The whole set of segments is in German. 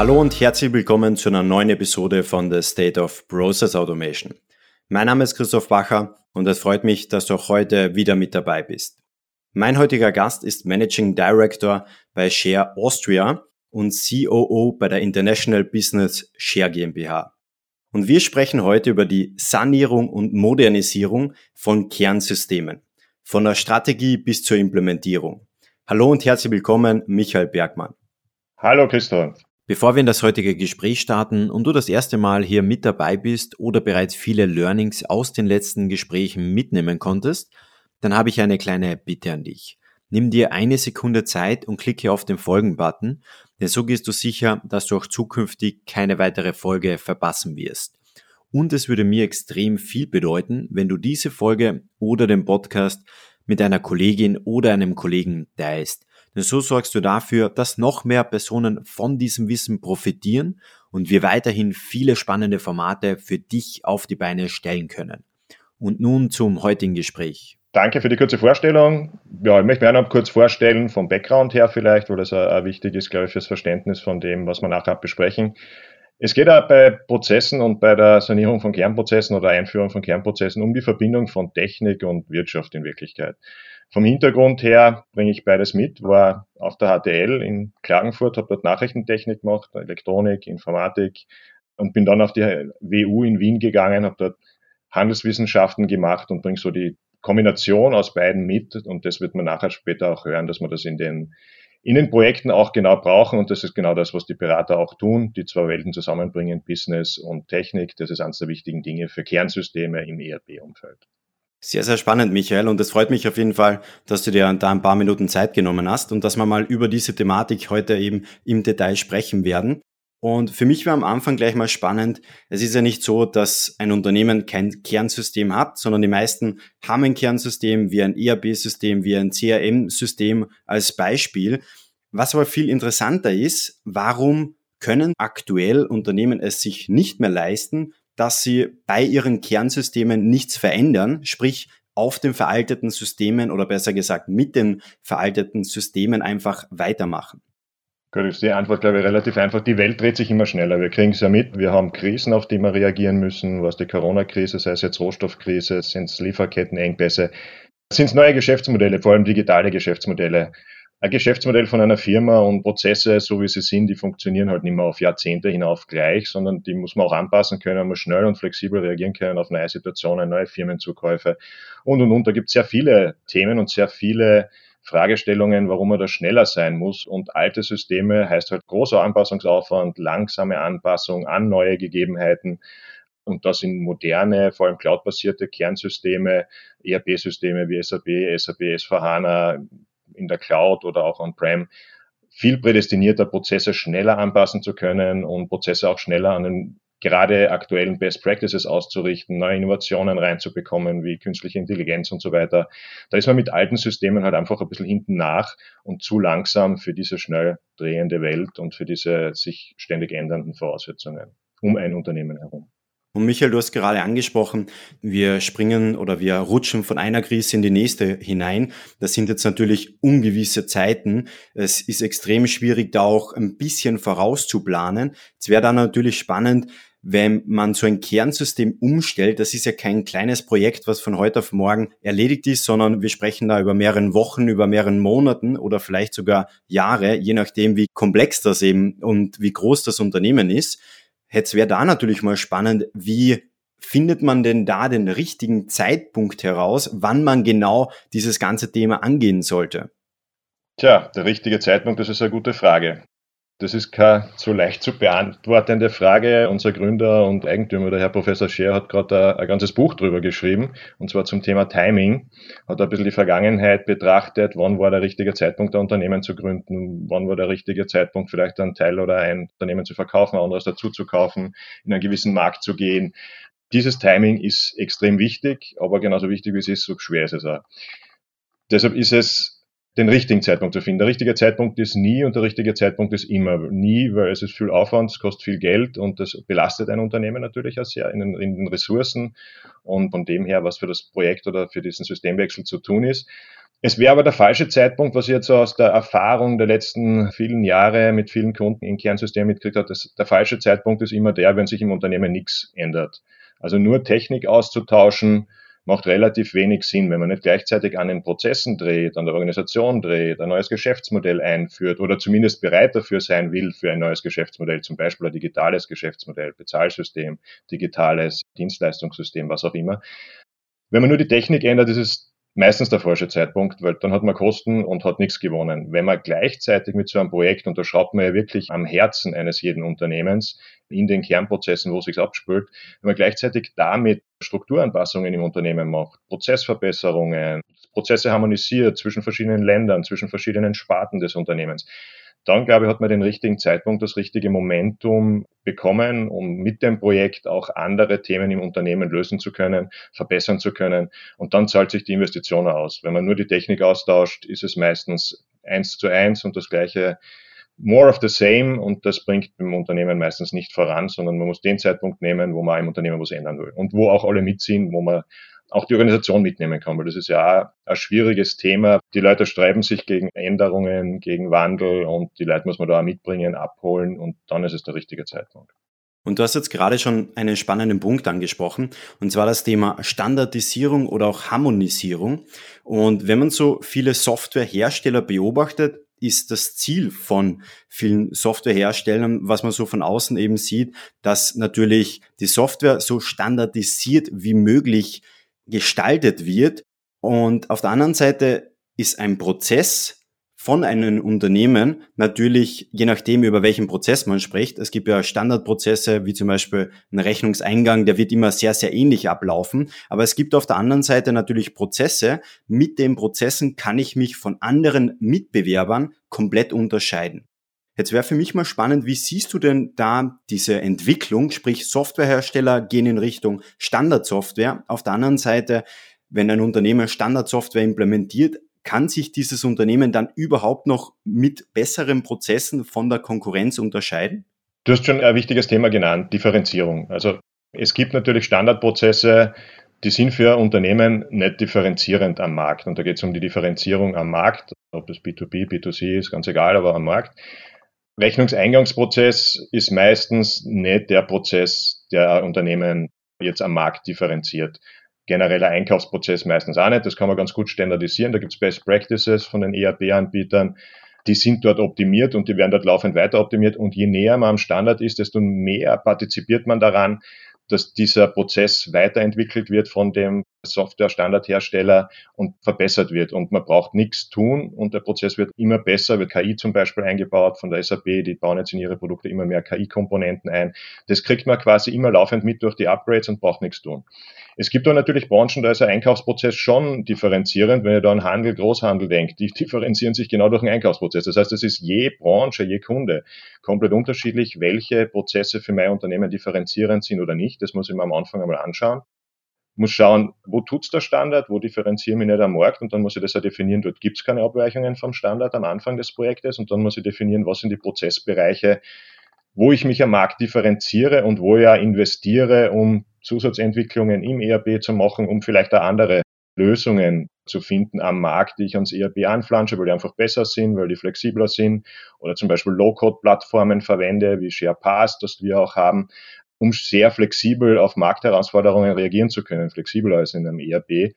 Hallo und herzlich willkommen zu einer neuen Episode von The State of Process Automation. Mein Name ist Christoph Bacher und es freut mich, dass du auch heute wieder mit dabei bist. Mein heutiger Gast ist Managing Director bei Share Austria und COO bei der International Business Share GmbH. Und wir sprechen heute über die Sanierung und Modernisierung von Kernsystemen, von der Strategie bis zur Implementierung. Hallo und herzlich willkommen, Michael Bergmann. Hallo Christoph. Bevor wir in das heutige Gespräch starten und du das erste Mal hier mit dabei bist oder bereits viele Learnings aus den letzten Gesprächen mitnehmen konntest, dann habe ich eine kleine Bitte an dich. Nimm dir eine Sekunde Zeit und klicke auf den Folgen-Button, denn so gehst du sicher, dass du auch zukünftig keine weitere Folge verpassen wirst. Und es würde mir extrem viel bedeuten, wenn du diese Folge oder den Podcast mit einer Kollegin oder einem Kollegen teilst. Denn so sorgst du dafür, dass noch mehr Personen von diesem Wissen profitieren und wir weiterhin viele spannende Formate für dich auf die Beine stellen können. Und nun zum heutigen Gespräch. Danke für die kurze Vorstellung. Ja, ich möchte auch noch kurz vorstellen, vom Background her vielleicht, weil das auch wichtig ist, glaube ich, fürs Verständnis von dem, was wir nachher besprechen. Es geht auch bei Prozessen und bei der Sanierung von Kernprozessen oder Einführung von Kernprozessen um die Verbindung von Technik und Wirtschaft in Wirklichkeit. Vom Hintergrund her bringe ich beides mit, war auf der HTL in Klagenfurt, habe dort Nachrichtentechnik gemacht, Elektronik, Informatik und bin dann auf die WU in Wien gegangen, habe dort Handelswissenschaften gemacht und bringe so die Kombination aus beiden mit und das wird man nachher später auch hören, dass man das in den in den Projekten auch genau brauchen und das ist genau das, was die Berater auch tun, die zwei Welten zusammenbringen, Business und Technik. Das ist eines der wichtigen Dinge für Kernsysteme im ERP-Umfeld. Sehr, sehr spannend, Michael. Und es freut mich auf jeden Fall, dass du dir da ein paar Minuten Zeit genommen hast und dass wir mal über diese Thematik heute eben im Detail sprechen werden. Und für mich war am Anfang gleich mal spannend, es ist ja nicht so, dass ein Unternehmen kein Kernsystem hat, sondern die meisten haben ein Kernsystem wie ein ERP-System, wie ein CRM-System als Beispiel. Was aber viel interessanter ist, warum können aktuell Unternehmen es sich nicht mehr leisten, dass sie bei ihren Kernsystemen nichts verändern, sprich auf den veralteten Systemen oder besser gesagt mit den veralteten Systemen einfach weitermachen? Gut, ist die Antwort, glaube ich, relativ einfach. Die Welt dreht sich immer schneller. Wir kriegen es ja mit. Wir haben Krisen, auf die wir reagieren müssen, was die Corona-Krise, sei es jetzt Rohstoffkrise, sind es Lieferkettenengpässe, sind es neue Geschäftsmodelle, vor allem digitale Geschäftsmodelle. Ein Geschäftsmodell von einer Firma und Prozesse, so wie sie sind, die funktionieren halt nicht mehr auf Jahrzehnte hinauf gleich, sondern die muss man auch anpassen können, muss schnell und flexibel reagieren können auf neue Situationen, neue Firmenzukäufe und, und, und. Da gibt es sehr viele Themen und sehr viele Fragestellungen, warum man da schneller sein muss. Und alte Systeme heißt halt großer Anpassungsaufwand, langsame Anpassung an neue Gegebenheiten. Und das sind moderne, vor allem cloud-basierte Kernsysteme, ERP-Systeme wie SAP, SAP S4HANA in der Cloud oder auch on-prem viel prädestinierter, Prozesse schneller anpassen zu können und Prozesse auch schneller an den gerade aktuellen Best Practices auszurichten, neue Innovationen reinzubekommen, wie künstliche Intelligenz und so weiter. Da ist man mit alten Systemen halt einfach ein bisschen hinten nach und zu langsam für diese schnell drehende Welt und für diese sich ständig ändernden Voraussetzungen um ein Unternehmen herum. Und Michael, du hast gerade angesprochen, wir springen oder wir rutschen von einer Krise in die nächste hinein. Das sind jetzt natürlich ungewisse Zeiten. Es ist extrem schwierig, da auch ein bisschen vorauszuplanen. Es wäre dann natürlich spannend, wenn man so ein Kernsystem umstellt, das ist ja kein kleines Projekt, was von heute auf morgen erledigt ist, sondern wir sprechen da über mehreren Wochen, über mehreren Monaten oder vielleicht sogar Jahre, je nachdem, wie komplex das eben und wie groß das Unternehmen ist. Jetzt wäre da natürlich mal spannend, wie findet man denn da den richtigen Zeitpunkt heraus, wann man genau dieses ganze Thema angehen sollte? Tja, der richtige Zeitpunkt, das ist eine gute Frage. Das ist keine so leicht zu beantwortende Frage. Unser Gründer und Eigentümer, der Herr Professor Scher, hat gerade ein, ganzes Buch drüber geschrieben, und zwar zum Thema Timing. Hat ein bisschen die Vergangenheit betrachtet, wann war der richtige Zeitpunkt, ein Unternehmen zu gründen, wann war der richtige Zeitpunkt, vielleicht einen Teil oder ein Unternehmen zu verkaufen, ein anderes dazu zu kaufen, in einen gewissen Markt zu gehen. Dieses Timing ist extrem wichtig, aber genauso wichtig wie es ist, so schwer ist es auch. Deshalb ist es den richtigen Zeitpunkt zu finden. Der richtige Zeitpunkt ist nie und der richtige Zeitpunkt ist immer nie, weil es ist viel Aufwand, es kostet viel Geld und das belastet ein Unternehmen natürlich auch sehr in den, in den Ressourcen und von dem her, was für das Projekt oder für diesen Systemwechsel zu tun ist. Es wäre aber der falsche Zeitpunkt, was ich jetzt so aus der Erfahrung der letzten vielen Jahre mit vielen Kunden im Kernsystem mitgekriegt habe. Der falsche Zeitpunkt ist immer der, wenn sich im Unternehmen nichts ändert. Also nur Technik auszutauschen, macht relativ wenig Sinn, wenn man nicht gleichzeitig an den Prozessen dreht, an der Organisation dreht, ein neues Geschäftsmodell einführt oder zumindest bereit dafür sein will für ein neues Geschäftsmodell, zum Beispiel ein digitales Geschäftsmodell, Bezahlsystem, digitales Dienstleistungssystem, was auch immer. Wenn man nur die Technik ändert, ist es meistens der falsche Zeitpunkt, weil dann hat man Kosten und hat nichts gewonnen. Wenn man gleichzeitig mit so einem Projekt, und da schraubt man ja wirklich am Herzen eines jeden Unternehmens, in den Kernprozessen, wo es sich abspült, wenn man gleichzeitig damit Strukturanpassungen im Unternehmen macht, Prozessverbesserungen, Prozesse harmonisiert zwischen verschiedenen Ländern, zwischen verschiedenen Sparten des Unternehmens, dann, glaube ich, hat man den richtigen Zeitpunkt, das richtige Momentum bekommen, um mit dem Projekt auch andere Themen im Unternehmen lösen zu können, verbessern zu können. Und dann zahlt sich die Investition aus. Wenn man nur die Technik austauscht, ist es meistens eins zu eins und das gleiche more of the same und das bringt im Unternehmen meistens nicht voran, sondern man muss den Zeitpunkt nehmen, wo man im Unternehmen was ändern will und wo auch alle mitziehen, wo man auch die Organisation mitnehmen kann, weil das ist ja ein schwieriges Thema. Die Leute streiben sich gegen Änderungen, gegen Wandel und die Leute muss man da auch mitbringen, abholen und dann ist es der richtige Zeitpunkt. Und du hast jetzt gerade schon einen spannenden Punkt angesprochen, und zwar das Thema Standardisierung oder auch Harmonisierung. Und wenn man so viele Softwarehersteller beobachtet, ist das Ziel von vielen Softwareherstellern, was man so von außen eben sieht, dass natürlich die Software so standardisiert wie möglich gestaltet wird. Und auf der anderen Seite ist ein Prozess von einem Unternehmen natürlich, je nachdem, über welchen Prozess man spricht, es gibt ja Standardprozesse, wie zum Beispiel ein Rechnungseingang, der wird immer sehr, sehr ähnlich ablaufen. Aber es gibt auf der anderen Seite natürlich Prozesse. Mit den Prozessen kann ich mich von anderen Mitbewerbern komplett unterscheiden. Jetzt wäre für mich mal spannend, wie siehst du denn da diese Entwicklung, sprich Softwarehersteller gehen in Richtung Standardsoftware. Auf der anderen Seite, wenn ein Unternehmen Standardsoftware implementiert, kann sich dieses Unternehmen dann überhaupt noch mit besseren Prozessen von der Konkurrenz unterscheiden? Du hast schon ein wichtiges Thema genannt, Differenzierung. Also es gibt natürlich Standardprozesse, die sind für Unternehmen nicht differenzierend am Markt. Und da geht es um die Differenzierung am Markt, ob das B2B, B2C ist, ganz egal, aber am Markt. Rechnungseingangsprozess ist meistens nicht der Prozess, der Unternehmen jetzt am Markt differenziert. Genereller Einkaufsprozess meistens auch nicht. Das kann man ganz gut standardisieren. Da gibt es Best Practices von den ERP-Anbietern. Die sind dort optimiert und die werden dort laufend weiter optimiert. Und je näher man am Standard ist, desto mehr partizipiert man daran, dass dieser Prozess weiterentwickelt wird von dem Software-Standardhersteller und verbessert wird. Und man braucht nichts tun und der Prozess wird immer besser, wird KI zum Beispiel eingebaut von der SAP, die bauen jetzt in ihre Produkte immer mehr KI-Komponenten ein. Das kriegt man quasi immer laufend mit durch die Upgrades und braucht nichts tun. Es gibt auch natürlich Branchen, da ist der Einkaufsprozess schon differenzierend. Wenn ihr da an Handel, Großhandel denkt, die differenzieren sich genau durch den Einkaufsprozess. Das heißt, es ist je Branche, je Kunde komplett unterschiedlich, welche Prozesse für mein Unternehmen differenzierend sind oder nicht. Das muss ich mir am Anfang einmal anschauen muss schauen, wo tut's der Standard, wo differenzieren wir nicht am Markt und dann muss ich das ja definieren, dort gibt's keine Abweichungen vom Standard am Anfang des Projektes und dann muss ich definieren, was sind die Prozessbereiche, wo ich mich am Markt differenziere und wo ich ja investiere, um Zusatzentwicklungen im ERP zu machen, um vielleicht auch andere Lösungen zu finden am Markt, die ich ans ERP anflansche, weil die einfach besser sind, weil die flexibler sind oder zum Beispiel Low-Code-Plattformen verwende, wie SharePass, das wir auch haben, um sehr flexibel auf Marktherausforderungen reagieren zu können, flexibler als in einem ERP.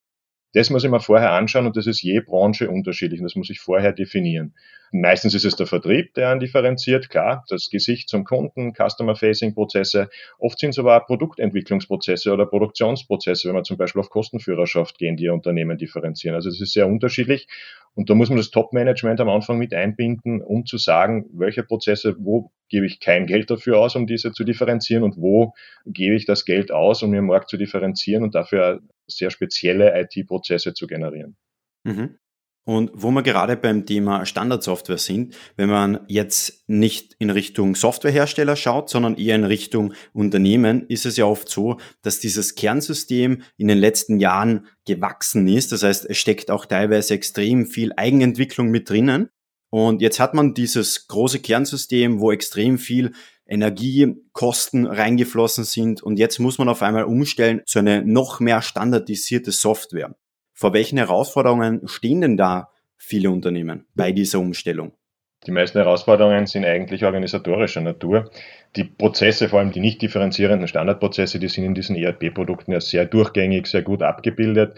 Das muss ich mir vorher anschauen und das ist je Branche unterschiedlich und das muss ich vorher definieren. Meistens ist es der Vertrieb, der einen differenziert, klar, das Gesicht zum Kunden, Customer-Facing-Prozesse. Oft sind es aber auch Produktentwicklungsprozesse oder Produktionsprozesse, wenn wir zum Beispiel auf Kostenführerschaft gehen, die Unternehmen differenzieren. Also es ist sehr unterschiedlich und da muss man das Top-Management am Anfang mit einbinden, um zu sagen, welche Prozesse, wo gebe ich kein Geld dafür aus, um diese zu differenzieren und wo gebe ich das Geld aus, um den Markt zu differenzieren und dafür sehr spezielle IT-Prozesse zu generieren. Mhm. Und wo wir gerade beim Thema Standardsoftware sind, wenn man jetzt nicht in Richtung Softwarehersteller schaut, sondern eher in Richtung Unternehmen, ist es ja oft so, dass dieses Kernsystem in den letzten Jahren gewachsen ist. Das heißt, es steckt auch teilweise extrem viel Eigenentwicklung mit drinnen. Und jetzt hat man dieses große Kernsystem, wo extrem viel Energiekosten reingeflossen sind und jetzt muss man auf einmal umstellen zu einer noch mehr standardisierte Software. Vor welchen Herausforderungen stehen denn da viele Unternehmen bei dieser Umstellung? Die meisten Herausforderungen sind eigentlich organisatorischer Natur. Die Prozesse, vor allem die nicht differenzierenden Standardprozesse, die sind in diesen ERP-Produkten ja sehr durchgängig, sehr gut abgebildet.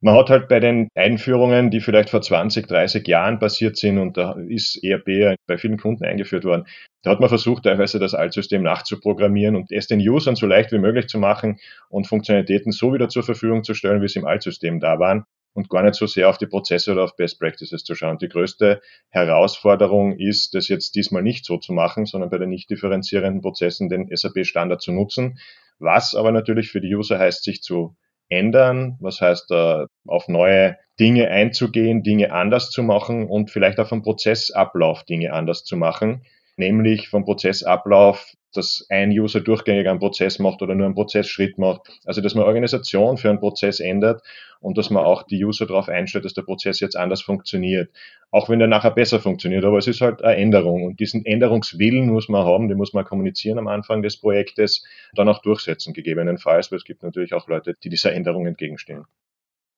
Man hat halt bei den Einführungen, die vielleicht vor 20, 30 Jahren passiert sind, und da ist ERP bei vielen Kunden eingeführt worden, da hat man versucht, teilweise das Altsystem nachzuprogrammieren und es den Usern so leicht wie möglich zu machen und Funktionalitäten so wieder zur Verfügung zu stellen, wie sie im Altsystem da waren und gar nicht so sehr auf die Prozesse oder auf Best Practices zu schauen. Die größte Herausforderung ist, das jetzt diesmal nicht so zu machen, sondern bei den nicht differenzierenden Prozessen den SAP-Standard zu nutzen, was aber natürlich für die User heißt, sich zu ändern, was heißt, auf neue Dinge einzugehen, Dinge anders zu machen und vielleicht auch vom Prozessablauf Dinge anders zu machen, nämlich vom Prozessablauf dass ein User durchgängig einen Prozess macht oder nur einen Prozessschritt macht. Also, dass man Organisation für einen Prozess ändert und dass man auch die User darauf einstellt, dass der Prozess jetzt anders funktioniert. Auch wenn der nachher besser funktioniert, aber es ist halt eine Änderung und diesen Änderungswillen muss man haben, den muss man kommunizieren am Anfang des Projektes, dann auch durchsetzen, gegebenenfalls, weil es gibt natürlich auch Leute, die dieser Änderung entgegenstehen.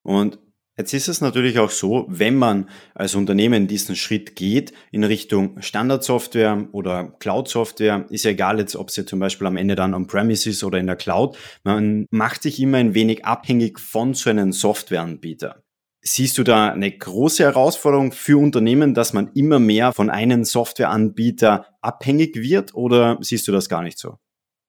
Und Jetzt ist es natürlich auch so, wenn man als Unternehmen diesen Schritt geht in Richtung Standardsoftware oder Cloud-Software, ist ja egal jetzt, ob sie zum Beispiel am Ende dann on-premise ist oder in der Cloud, man macht sich immer ein wenig abhängig von so einem Softwareanbieter. Siehst du da eine große Herausforderung für Unternehmen, dass man immer mehr von einem Softwareanbieter abhängig wird oder siehst du das gar nicht so?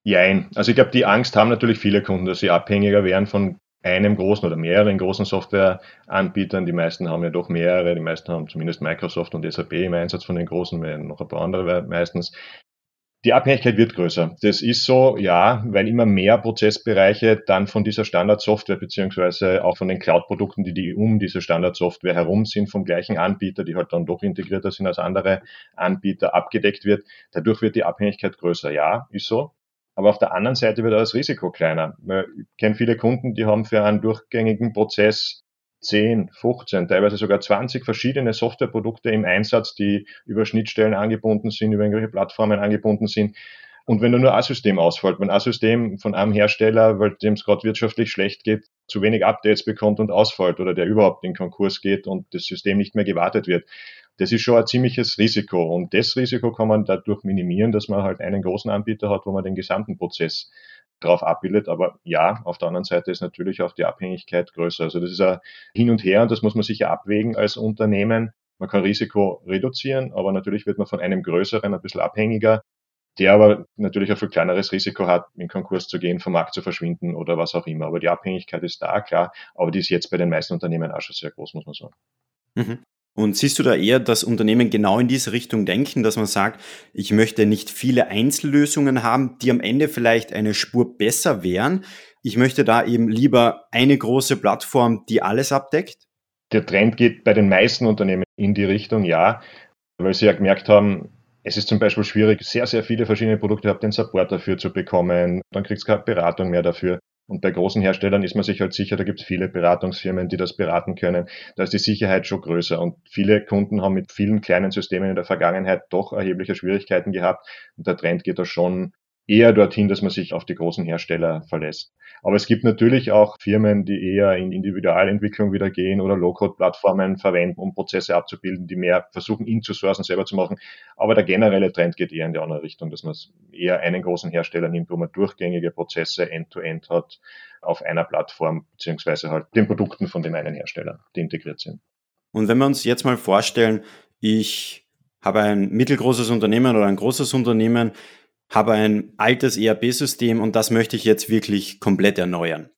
Jein. Also ich glaube, die Angst haben natürlich viele Kunden, dass sie abhängiger werden von einem großen oder mehreren großen Softwareanbietern. Die meisten haben ja doch mehrere, die meisten haben zumindest Microsoft und SAP im Einsatz von den großen, noch ein paar andere meistens. Die Abhängigkeit wird größer. Das ist so, ja, weil immer mehr Prozessbereiche dann von dieser Standardsoftware beziehungsweise auch von den Cloud-Produkten, die, die um diese Standardsoftware herum sind, vom gleichen Anbieter, die halt dann doch integrierter sind als andere Anbieter, abgedeckt wird. Dadurch wird die Abhängigkeit größer. Ja, ist so. Aber auf der anderen Seite wird auch das Risiko kleiner. Ich kenne viele Kunden, die haben für einen durchgängigen Prozess 10, 15, teilweise sogar 20 verschiedene Softwareprodukte im Einsatz, die über Schnittstellen angebunden sind, über irgendwelche Plattformen angebunden sind. Und wenn nur ein System ausfällt, wenn ein System von einem Hersteller, weil dem es gerade wirtschaftlich schlecht geht, zu wenig Updates bekommt und ausfällt oder der überhaupt in Konkurs geht und das System nicht mehr gewartet wird, das ist schon ein ziemliches Risiko. Und das Risiko kann man dadurch minimieren, dass man halt einen großen Anbieter hat, wo man den gesamten Prozess drauf abbildet. Aber ja, auf der anderen Seite ist natürlich auch die Abhängigkeit größer. Also das ist ein Hin und Her und das muss man sicher abwägen als Unternehmen. Man kann Risiko reduzieren, aber natürlich wird man von einem größeren ein bisschen abhängiger, der aber natürlich auch für kleineres Risiko hat, in Konkurs zu gehen, vom Markt zu verschwinden oder was auch immer. Aber die Abhängigkeit ist da, klar, aber die ist jetzt bei den meisten Unternehmen auch schon sehr groß, muss man sagen. Mhm. Und siehst du da eher, dass Unternehmen genau in diese Richtung denken, dass man sagt, ich möchte nicht viele Einzellösungen haben, die am Ende vielleicht eine Spur besser wären. Ich möchte da eben lieber eine große Plattform, die alles abdeckt? Der Trend geht bei den meisten Unternehmen in die Richtung, ja, weil sie ja gemerkt haben, es ist zum Beispiel schwierig, sehr, sehr viele verschiedene Produkte, habt den Support dafür zu bekommen, dann kriegst du keine Beratung mehr dafür. Und bei großen Herstellern ist man sich halt sicher, da gibt es viele Beratungsfirmen, die das beraten können. Da ist die Sicherheit schon größer. Und viele Kunden haben mit vielen kleinen Systemen in der Vergangenheit doch erhebliche Schwierigkeiten gehabt. Und der Trend geht da schon eher dorthin, dass man sich auf die großen Hersteller verlässt. Aber es gibt natürlich auch Firmen, die eher in Individualentwicklung wieder gehen oder Low-Code-Plattformen verwenden, um Prozesse abzubilden, die mehr versuchen, in zu sourcen, selber zu machen. Aber der generelle Trend geht eher in die andere Richtung, dass man eher einen großen Hersteller nimmt, wo man durchgängige Prozesse end-to-end -End hat auf einer Plattform, beziehungsweise halt den Produkten von dem einen Hersteller, die integriert sind. Und wenn wir uns jetzt mal vorstellen, ich habe ein mittelgroßes Unternehmen oder ein großes Unternehmen, habe ein altes ERP-System und das möchte ich jetzt wirklich komplett erneuern.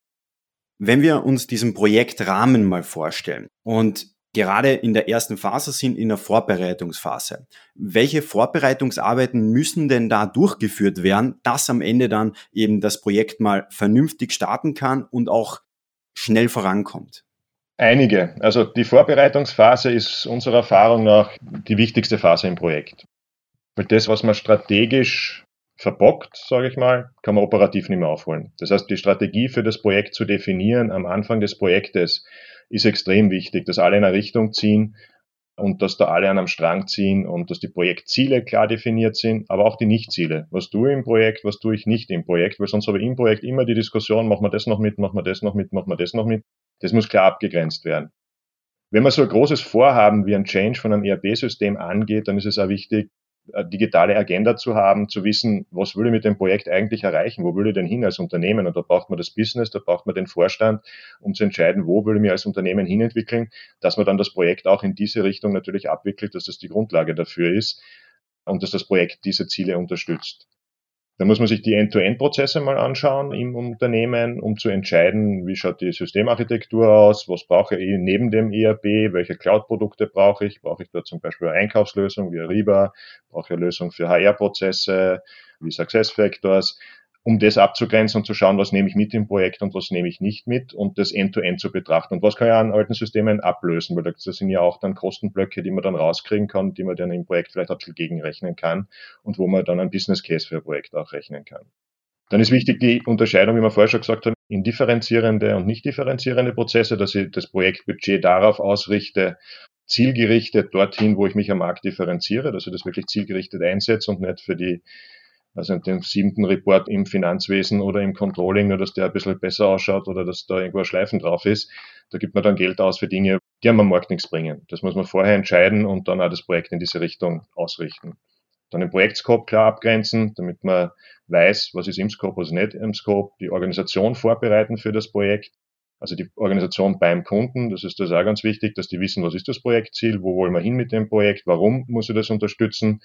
Wenn wir uns diesen Projektrahmen mal vorstellen und gerade in der ersten Phase sind, in der Vorbereitungsphase. Welche Vorbereitungsarbeiten müssen denn da durchgeführt werden, dass am Ende dann eben das Projekt mal vernünftig starten kann und auch schnell vorankommt? Einige. Also die Vorbereitungsphase ist unserer Erfahrung nach die wichtigste Phase im Projekt. Weil das, was man strategisch verbockt, sage ich mal, kann man operativ nicht mehr aufholen. Das heißt, die Strategie für das Projekt zu definieren am Anfang des Projektes ist extrem wichtig, dass alle in eine Richtung ziehen und dass da alle an einem Strang ziehen und dass die Projektziele klar definiert sind, aber auch die Nichtziele. Was tue ich im Projekt, was tue ich nicht im Projekt, weil sonst habe ich im Projekt immer die Diskussion, machen wir das noch mit, machen wir das noch mit, machen wir das noch mit. Das muss klar abgegrenzt werden. Wenn man so ein großes Vorhaben wie ein Change von einem ERP-System angeht, dann ist es auch wichtig, digitale Agenda zu haben, zu wissen, was will ich mit dem Projekt eigentlich erreichen, wo will ich denn hin als Unternehmen? Und da braucht man das Business, da braucht man den Vorstand, um zu entscheiden, wo will ich mich als Unternehmen hinentwickeln, dass man dann das Projekt auch in diese Richtung natürlich abwickelt, dass das die Grundlage dafür ist und dass das Projekt diese Ziele unterstützt. Da muss man sich die End-to-End-Prozesse mal anschauen im Unternehmen, um zu entscheiden, wie schaut die Systemarchitektur aus, was brauche ich neben dem ERP, welche Cloud-Produkte brauche ich, brauche ich da zum Beispiel eine Einkaufslösung wie Ariba, brauche ich eine Lösung für HR-Prozesse wie SuccessFactors um das abzugrenzen und zu schauen, was nehme ich mit im Projekt und was nehme ich nicht mit und das end-to-end -End zu betrachten. Und was kann ich an alten Systemen ablösen, weil das sind ja auch dann Kostenblöcke, die man dann rauskriegen kann, die man dann im Projekt vielleicht ein bisschen gegenrechnen kann und wo man dann ein Business Case für ein Projekt auch rechnen kann. Dann ist wichtig die Unterscheidung, wie wir vorher schon gesagt haben, in differenzierende und nicht differenzierende Prozesse, dass ich das Projektbudget darauf ausrichte, zielgerichtet dorthin, wo ich mich am Markt differenziere, dass ich das wirklich zielgerichtet einsetze und nicht für die also den siebten Report im Finanzwesen oder im Controlling, nur dass der ein bisschen besser ausschaut oder dass da irgendwo ein Schleifen drauf ist. Da gibt man dann Geld aus für Dinge, die am Markt nichts bringen. Das muss man vorher entscheiden und dann auch das Projekt in diese Richtung ausrichten. Dann den Projektscope klar abgrenzen, damit man weiß, was ist im Scope, was ist nicht im Scope. Die Organisation vorbereiten für das Projekt. Also die Organisation beim Kunden, das ist das auch ganz wichtig, dass die wissen, was ist das Projektziel, wo wollen wir hin mit dem Projekt, warum muss ich das unterstützen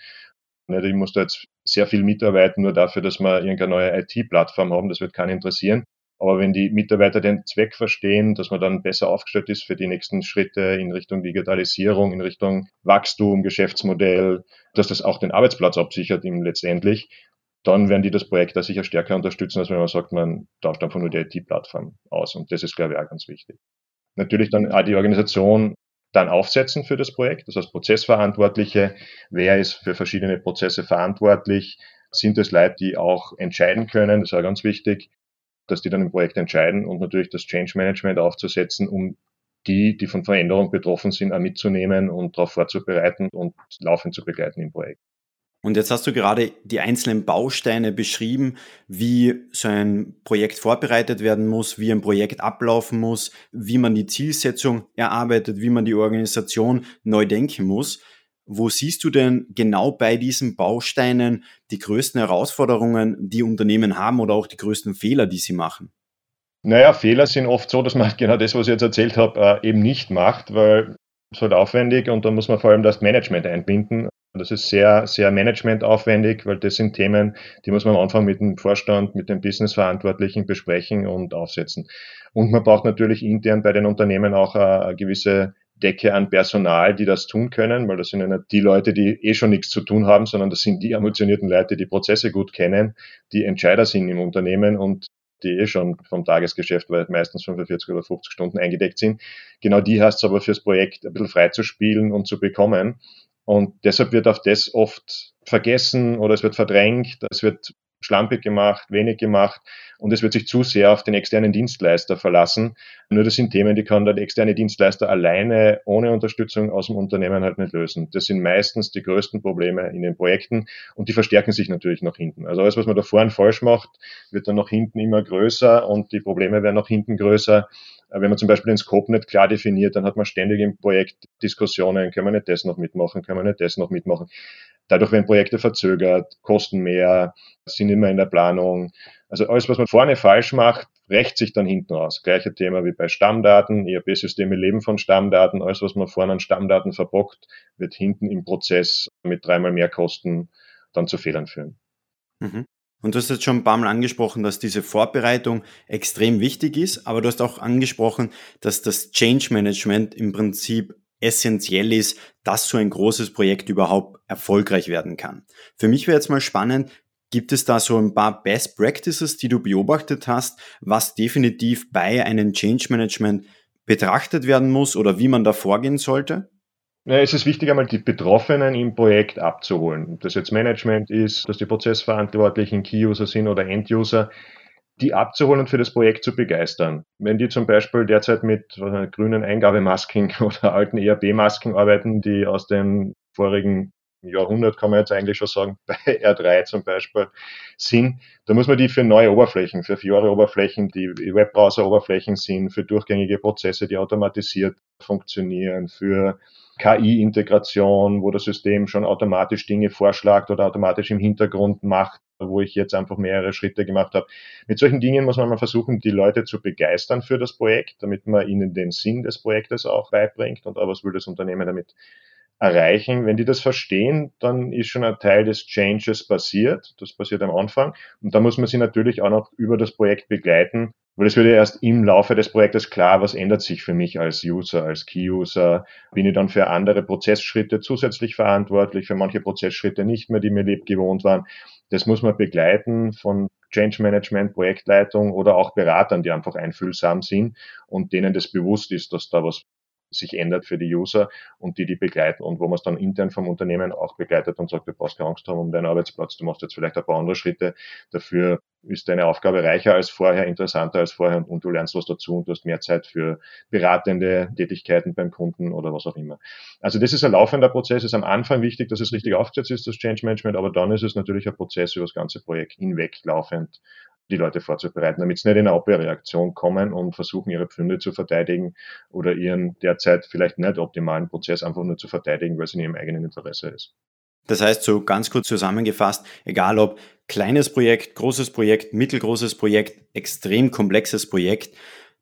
ich muss da jetzt sehr viel mitarbeiten, nur dafür, dass wir irgendeine neue IT-Plattform haben. Das wird keinen interessieren. Aber wenn die Mitarbeiter den Zweck verstehen, dass man dann besser aufgestellt ist für die nächsten Schritte in Richtung Digitalisierung, in Richtung Wachstum, Geschäftsmodell, dass das auch den Arbeitsplatz absichert im letztendlich, dann werden die das Projekt da sicher stärker unterstützen, als wenn man sagt, man tauscht einfach nur die IT-Plattform aus. Und das ist, glaube ich, auch ganz wichtig. Natürlich dann auch die Organisation dann aufsetzen für das Projekt. Das heißt, Prozessverantwortliche, wer ist für verschiedene Prozesse verantwortlich? Sind es Leute, die auch entscheiden können? Das ist auch ganz wichtig, dass die dann im Projekt entscheiden und natürlich das Change Management aufzusetzen, um die, die von Veränderung betroffen sind, auch mitzunehmen und darauf vorzubereiten und laufend zu begleiten im Projekt. Und jetzt hast du gerade die einzelnen Bausteine beschrieben, wie so ein Projekt vorbereitet werden muss, wie ein Projekt ablaufen muss, wie man die Zielsetzung erarbeitet, wie man die Organisation neu denken muss. Wo siehst du denn genau bei diesen Bausteinen die größten Herausforderungen, die Unternehmen haben oder auch die größten Fehler, die sie machen? Naja, Fehler sind oft so, dass man genau das, was ich jetzt erzählt habe, äh, eben nicht macht, weil es halt aufwendig und da muss man vor allem das Management einbinden. Das ist sehr, sehr managementaufwendig, weil das sind Themen, die muss man am Anfang mit dem Vorstand, mit den Businessverantwortlichen besprechen und aufsetzen. Und man braucht natürlich intern bei den Unternehmen auch eine gewisse Decke an Personal, die das tun können, weil das sind ja nicht die Leute, die eh schon nichts zu tun haben, sondern das sind die emotionierten Leute, die Prozesse gut kennen, die Entscheider sind im Unternehmen und die eh schon vom Tagesgeschäft, weil meistens 45 oder 50 Stunden eingedeckt sind. Genau die heißt es aber fürs Projekt ein bisschen frei zu spielen und zu bekommen. Und deshalb wird auf das oft vergessen oder es wird verdrängt, es wird schlampig gemacht, wenig gemacht und es wird sich zu sehr auf den externen Dienstleister verlassen. Nur das sind Themen, die kann der externe Dienstleister alleine ohne Unterstützung aus dem Unternehmen halt nicht lösen. Das sind meistens die größten Probleme in den Projekten und die verstärken sich natürlich nach hinten. Also alles, was man da vorne falsch macht, wird dann nach hinten immer größer und die Probleme werden nach hinten größer. Äh, wenn man zum Beispiel den Scope nicht klar definiert, dann hat man ständig im Projekt Diskussionen, können wir nicht das noch mitmachen, können wir nicht das noch mitmachen. Dadurch werden Projekte verzögert, kosten mehr, sind immer in der Planung. Also alles, was man vorne falsch macht, rächt sich dann hinten aus. Gleiche Thema wie bei Stammdaten. ERP-Systeme leben von Stammdaten. Alles, was man vorne an Stammdaten verbockt, wird hinten im Prozess mit dreimal mehr Kosten dann zu Fehlern führen. Mhm. Und du hast jetzt schon ein paar Mal angesprochen, dass diese Vorbereitung extrem wichtig ist, aber du hast auch angesprochen, dass das Change Management im Prinzip essentiell ist, dass so ein großes Projekt überhaupt erfolgreich werden kann. Für mich wäre jetzt mal spannend, gibt es da so ein paar Best Practices, die du beobachtet hast, was definitiv bei einem Change Management betrachtet werden muss oder wie man da vorgehen sollte? Ja, es ist wichtig, einmal die Betroffenen im Projekt abzuholen. Ob das jetzt Management ist, dass die Prozessverantwortlichen Key-User sind oder End-User, die abzuholen und für das Projekt zu begeistern. Wenn die zum Beispiel derzeit mit grünen Eingabemasking oder alten ERP-Masken arbeiten, die aus den vorigen Jahrhundert, kann man jetzt eigentlich schon sagen, bei R3 zum Beispiel sind. Da muss man die für neue Oberflächen, für Fiori-Oberflächen, die Webbrowser-Oberflächen sind, für durchgängige Prozesse, die automatisiert funktionieren, für KI-Integration, wo das System schon automatisch Dinge vorschlägt oder automatisch im Hintergrund macht, wo ich jetzt einfach mehrere Schritte gemacht habe. Mit solchen Dingen muss man mal versuchen, die Leute zu begeistern für das Projekt, damit man ihnen den Sinn des Projektes auch beibringt und auch was will das Unternehmen damit erreichen. Wenn die das verstehen, dann ist schon ein Teil des Changes passiert. Das passiert am Anfang. Und da muss man sie natürlich auch noch über das Projekt begleiten, weil es wird ja erst im Laufe des Projektes klar, was ändert sich für mich als User, als Key-User. Bin ich dann für andere Prozessschritte zusätzlich verantwortlich, für manche Prozessschritte nicht mehr, die mir lieb gewohnt waren. Das muss man begleiten von Change Management, Projektleitung oder auch Beratern, die einfach einfühlsam sind und denen das bewusst ist, dass da was sich ändert für die User und die die begleiten und wo man es dann intern vom Unternehmen auch begleitet und sagt, du brauchst keine Angst haben um deinen Arbeitsplatz, du machst jetzt vielleicht ein paar andere Schritte, dafür ist deine Aufgabe reicher als vorher, interessanter als vorher und, du lernst was dazu und du hast mehr Zeit für beratende Tätigkeiten beim Kunden oder was auch immer. Also das ist ein laufender Prozess, ist am Anfang wichtig, dass es richtig aufgesetzt ist, das Change Management, aber dann ist es natürlich ein Prozess über das ganze Projekt hinweg laufend die Leute vorzubereiten, damit sie nicht in eine Abwehrreaktion kommen und versuchen, ihre Pfünde zu verteidigen oder ihren derzeit vielleicht nicht optimalen Prozess einfach nur zu verteidigen, weil es in ihrem eigenen Interesse ist. Das heißt, so ganz kurz zusammengefasst, egal ob kleines Projekt, großes Projekt, mittelgroßes Projekt, extrem komplexes Projekt,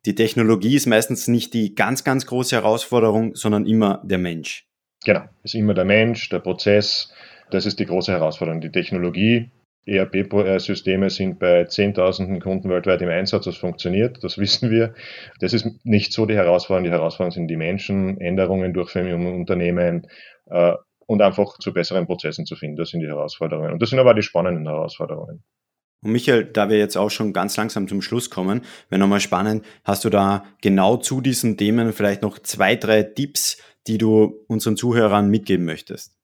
die Technologie ist meistens nicht die ganz, ganz große Herausforderung, sondern immer der Mensch. Genau, ist immer der Mensch, der Prozess, das ist die große Herausforderung. Die Technologie ERP-Systeme sind bei Zehntausenden Kunden weltweit im Einsatz. Das funktioniert, das wissen wir. Das ist nicht so die Herausforderung. Die Herausforderung sind die Menschen, Änderungen durchführen im Unternehmen äh, und einfach zu besseren Prozessen zu finden. Das sind die Herausforderungen. Und das sind aber die spannenden Herausforderungen. Und Michael, da wir jetzt auch schon ganz langsam zum Schluss kommen, wäre nochmal spannend, hast du da genau zu diesen Themen vielleicht noch zwei, drei Tipps, die du unseren Zuhörern mitgeben möchtest?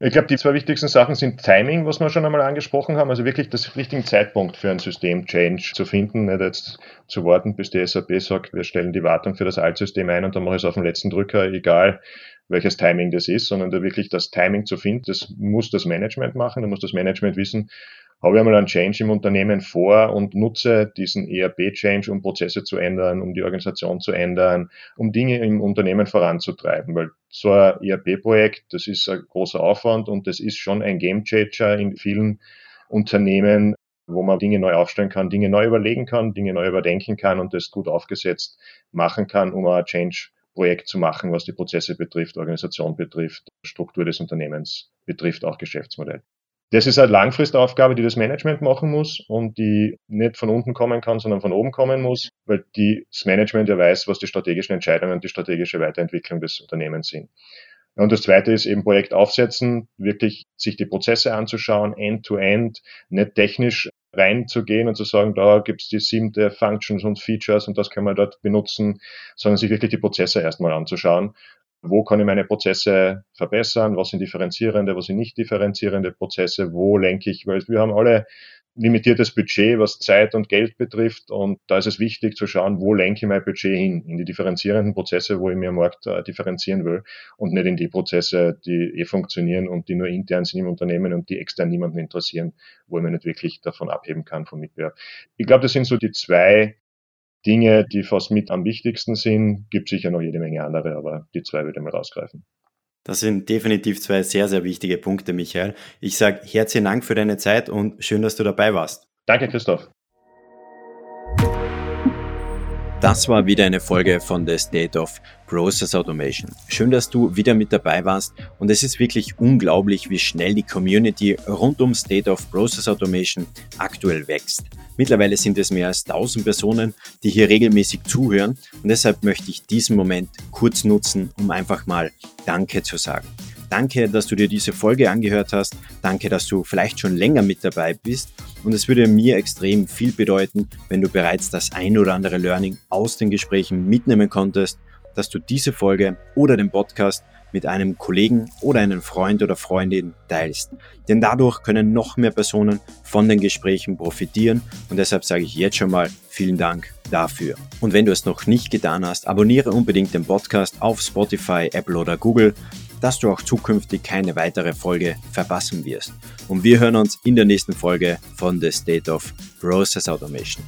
Ich glaube, die zwei wichtigsten Sachen sind Timing, was wir schon einmal angesprochen haben, also wirklich das richtigen Zeitpunkt für ein System-Change zu finden, nicht jetzt zu warten, bis die SAP sagt, wir stellen die Wartung für das Altsystem ein und dann mache ich es auf den letzten Drücker, egal welches Timing das ist, sondern da wirklich das Timing zu finden, das muss das Management machen, da muss das Management wissen, habe ich einmal einen Change im Unternehmen vor und nutze diesen ERP-Change, um Prozesse zu ändern, um die Organisation zu ändern, um Dinge im Unternehmen voranzutreiben, weil so ein ERP-Projekt, das ist ein großer Aufwand und das ist schon ein Game-Changer in vielen Unternehmen, wo man Dinge neu aufstellen kann, Dinge neu überlegen kann, Dinge neu überdenken kann und das gut aufgesetzt machen kann, um ein Change-Projekt zu machen, was die Prozesse betrifft, Organisation betrifft, Struktur des Unternehmens betrifft, auch Geschäftsmodell. Das ist eine Langfristaufgabe, die das Management machen muss und die nicht von unten kommen kann, sondern von oben kommen muss, weil die, das Management ja weiß, was die strategischen Entscheidungen und die strategische Weiterentwicklung des Unternehmens sind. Und das zweite ist eben Projekt aufsetzen, wirklich sich die Prozesse anzuschauen, end-to-end, -end, nicht technisch reinzugehen und zu sagen, da gibt's die siebte Functions und Features und das können wir dort benutzen, sondern sich wirklich die Prozesse erstmal anzuschauen wo kann ich meine Prozesse verbessern, was sind differenzierende, was sind nicht differenzierende Prozesse, wo lenke ich, weil wir haben alle limitiertes Budget, was Zeit und Geld betrifft. Und da ist es wichtig zu schauen, wo lenke ich mein Budget hin, in die differenzierenden Prozesse, wo ich mir am Markt äh, differenzieren will und nicht in die Prozesse, die eh funktionieren und die nur intern sind im Unternehmen und die extern niemanden interessieren, wo ich mir nicht wirklich davon abheben kann vom Mitbewerb. Ich glaube, das sind so die zwei Dinge, die fast mit am wichtigsten sind. Gibt sicher noch jede Menge andere, aber die zwei würde ich mal rausgreifen. Das sind definitiv zwei sehr, sehr wichtige Punkte, Michael. Ich sage herzlichen Dank für deine Zeit und schön, dass du dabei warst. Danke, Christoph. Das war wieder eine Folge von The State of Process Automation. Schön, dass du wieder mit dabei warst und es ist wirklich unglaublich, wie schnell die Community rund um State of Process Automation aktuell wächst. Mittlerweile sind es mehr als 1000 Personen, die hier regelmäßig zuhören und deshalb möchte ich diesen Moment kurz nutzen, um einfach mal Danke zu sagen. Danke, dass du dir diese Folge angehört hast. Danke, dass du vielleicht schon länger mit dabei bist. Und es würde mir extrem viel bedeuten, wenn du bereits das ein oder andere Learning aus den Gesprächen mitnehmen konntest, dass du diese Folge oder den Podcast mit einem Kollegen oder einem Freund oder Freundin teilst. Denn dadurch können noch mehr Personen von den Gesprächen profitieren und deshalb sage ich jetzt schon mal vielen Dank dafür. Und wenn du es noch nicht getan hast, abonniere unbedingt den Podcast auf Spotify, Apple oder Google dass du auch zukünftig keine weitere Folge verpassen wirst. Und wir hören uns in der nächsten Folge von The State of Process Automation.